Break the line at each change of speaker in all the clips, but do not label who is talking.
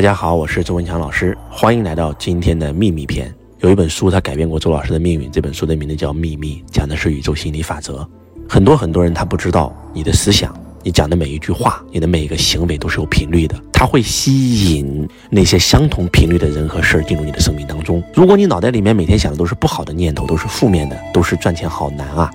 大家好，我是周文强老师，欢迎来到今天的秘密篇。有一本书，它改变过周老师的命运。这本书的名字叫《秘密》，讲的是宇宙心理法则。很多很多人他不知道，你的思想，你讲的每一句话，你的每一个行为都是有频率的，它会吸引那些相同频率的人和事儿进入你的生命当中。如果你脑袋里面每天想的都是不好的念头，都是负面的，都是赚钱好难啊。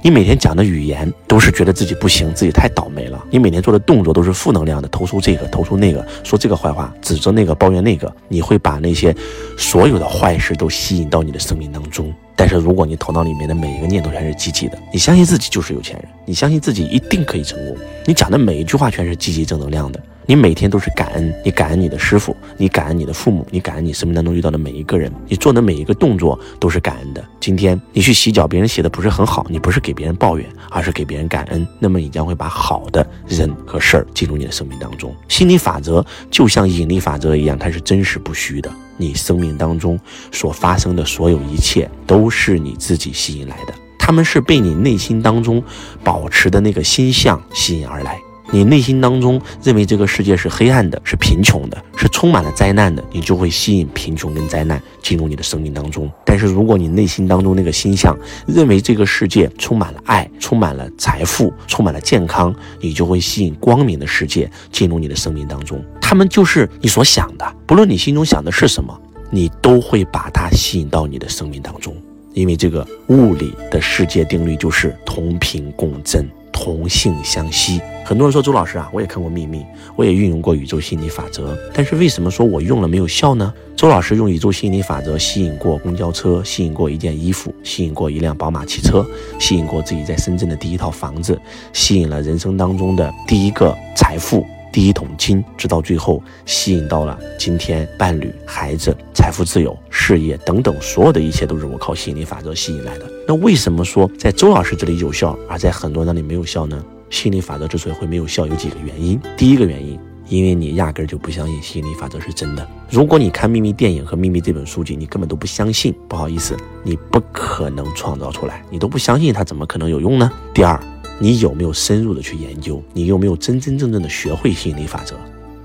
你每天讲的语言都是觉得自己不行，自己太倒霉了。你每天做的动作都是负能量的，投诉这个，投诉那个，说这个坏话，指责那个，抱怨那个。你会把那些所有的坏事都吸引到你的生命当中。但是如果你头脑里面的每一个念头全是积极的，你相信自己就是有钱人，你相信自己一定可以成功，你讲的每一句话全是积极正能量的。你每天都是感恩，你感恩你的师傅，你感恩你的父母，你感恩你生命当中遇到的每一个人，你做的每一个动作都是感恩的。今天你去洗脚，别人洗的不是很好，你不是给别人抱怨，而是给别人感恩，那么你将会把好的人和事儿进入你的生命当中。心理法则就像引力法则一样，它是真实不虚的。你生命当中所发生的所有一切，都是你自己吸引来的，他们是被你内心当中保持的那个心象吸引而来。你内心当中认为这个世界是黑暗的，是贫穷的，是充满了灾难的，你就会吸引贫穷跟灾难进入你的生命当中。但是如果你内心当中那个心象认为这个世界充满了爱，充满了财富，充满了健康，你就会吸引光明的世界进入你的生命当中。他们就是你所想的，不论你心中想的是什么，你都会把它吸引到你的生命当中。因为这个物理的世界定律就是同频共振。同性相吸，很多人说周老师啊，我也看过《秘密》，我也运用过宇宙心理法则，但是为什么说我用了没有效呢？周老师用宇宙心理法则吸引过公交车，吸引过一件衣服，吸引过一辆宝马汽车，吸引过自己在深圳的第一套房子，吸引了人生当中的第一个财富。第一桶金，直到最后吸引到了今天伴侣、孩子、财富自由、事业等等，所有的一切都是我靠吸引力法则吸引来的。那为什么说在周老师这里有效，而在很多人那里没有效呢？吸引力法则之所以会没有效，有几个原因。第一个原因，因为你压根儿就不相信吸引力法则是真的。如果你看《秘密》电影和《秘密》这本书籍，你根本都不相信，不好意思，你不可能创造出来，你都不相信它，怎么可能有用呢？第二。你有没有深入的去研究？你有没有真真正正的学会吸引力法则？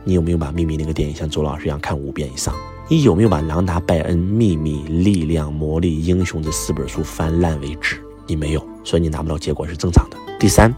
你有没有把《秘密》那个电影像周老师一样看五遍以上？你有没有把《朗达·拜恩》《秘密》《力量》《魔力》《英雄》这四本书翻烂为止？你没有，所以你拿不到结果是正常的。第三，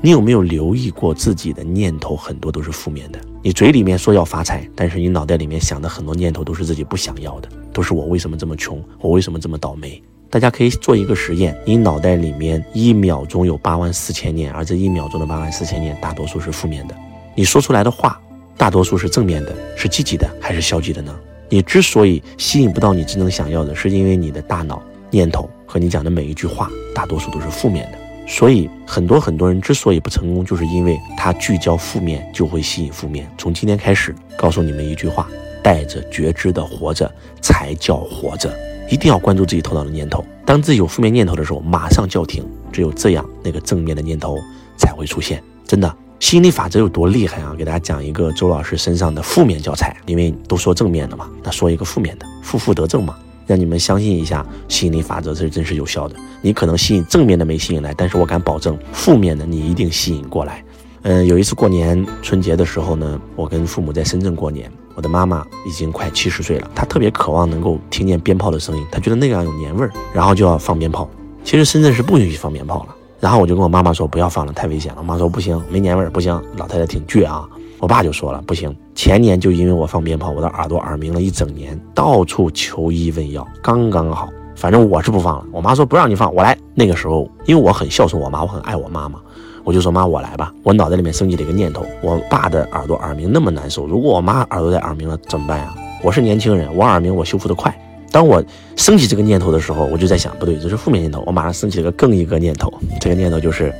你有没有留意过自己的念头很多都是负面的？你嘴里面说要发财，但是你脑袋里面想的很多念头都是自己不想要的，都是我为什么这么穷？我为什么这么倒霉？大家可以做一个实验：你脑袋里面一秒钟有八万四千念，而这一秒钟的八万四千念大多数是负面的。你说出来的话，大多数是正面的，是积极的还是消极的呢？你之所以吸引不到你真正想要的，是因为你的大脑念头和你讲的每一句话，大多数都是负面的。所以很多很多人之所以不成功，就是因为他聚焦负面，就会吸引负面。从今天开始，告诉你们一句话：带着觉知的活着，才叫活着。一定要关注自己头脑的念头，当自己有负面念头的时候，马上叫停。只有这样，那个正面的念头才会出现。真的，吸引力法则有多厉害啊？给大家讲一个周老师身上的负面教材，因为都说正面的嘛，那说一个负面的，负负得正嘛，让你们相信一下，吸引力法则是真是有效的。你可能吸引正面的没吸引来，但是我敢保证，负面的你一定吸引过来。嗯，有一次过年春节的时候呢，我跟父母在深圳过年。我的妈妈已经快七十岁了，她特别渴望能够听见鞭炮的声音，她觉得那样有年味儿，然后就要放鞭炮。其实深圳是不允许放鞭炮了，然后我就跟我妈妈说不要放了，太危险了。我妈说不行，没年味儿，不行。老太太挺倔啊。我爸就说了不行，前年就因为我放鞭炮，我的耳朵耳鸣了一整年，到处求医问药，刚刚好。反正我是不放了。我妈说不让你放，我来。那个时候因为我很孝顺我妈，我很爱我妈妈。我就说妈，我来吧。我脑袋里面升起了一个念头：我爸的耳朵耳鸣那么难受，如果我妈耳朵在耳鸣了怎么办呀？我是年轻人，我耳鸣我修复的快。当我升起这个念头的时候，我就在想，不对，这是负面念头。我马上升起了个更一个念头，这个念头就是，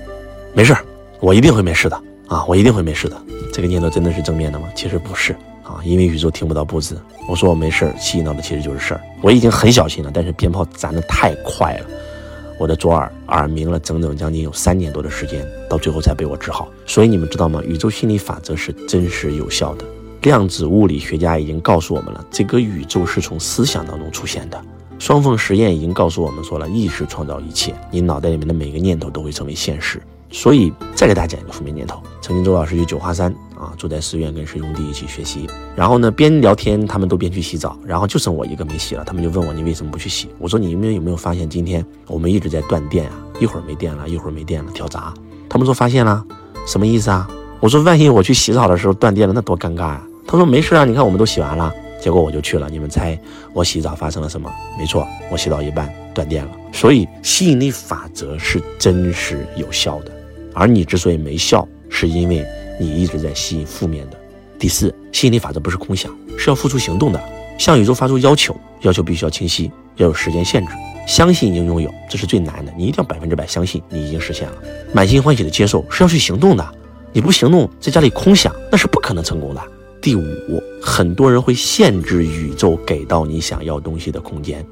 没事儿我一定会没事的啊，我一定会没事的。这个念头真的是正面的吗？其实不是啊，因为宇宙听不到不字。我说我没事吸引到的其实就是事儿。我已经很小心了，但是鞭炮攒的太快了。我的左耳耳鸣了整整将近有三年多的时间，到最后才被我治好。所以你们知道吗？宇宙心理法则是真实有效的。量子物理学家已经告诉我们了，这个宇宙是从思想当中出现的。双缝实验已经告诉我们说了，意识创造一切，你脑袋里面的每个念头都会成为现实。所以再给大家讲一个负面念头：曾经周老师去九华山啊，住在寺院跟师兄弟一起学习，然后呢边聊天，他们都边去洗澡，然后就剩我一个没洗了。他们就问我你为什么不去洗？我说你们有没有发现今天我们一直在断电啊？一会儿没电了，一会儿没电了，跳闸。他们说发现了，什么意思啊？我说万一我去洗澡的时候断电了，那多尴尬啊！他说没事啊，你看我们都洗完了。结果我就去了，你们猜我洗澡发生了什么？没错，我洗到一半断电了。所以吸引力法则是真实有效的，而你之所以没效，是因为你一直在吸引负面的。第四，吸引力法则不是空想，是要付出行动的。向宇宙发出要求，要求必须要清晰，要有时间限制。相信已经拥有，这是最难的，你一定要百分之百相信你已经实现了。满心欢喜的接受，是要去行动的。你不行动，在家里空想，那是不可能成功的。第五，很多人会限制宇宙给到你想要东西的空间。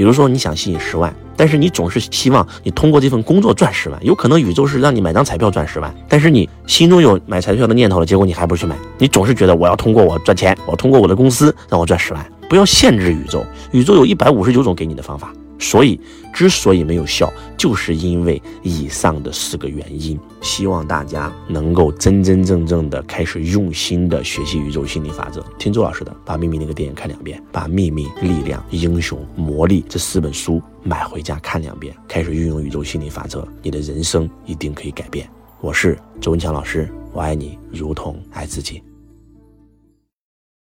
比如说，你想吸引十万，但是你总是希望你通过这份工作赚十万。有可能宇宙是让你买张彩票赚十万，但是你心中有买彩票的念头了，结果你还不去买。你总是觉得我要通过我赚钱，我通过我的公司让我赚十万。不要限制宇宙，宇宙有一百五十九种给你的方法。所以，之所以没有效，就是因为以上的四个原因。希望大家能够真真正正的开始用心的学习宇宙心理法则。听周老师的，把《秘密》那个电影看两遍，把《秘密》《力量》《英雄》《魔力》这四本书买回家看两遍，开始运用宇宙心理法则，你的人生一定可以改变。我是周文强老师，我爱你如同爱自己。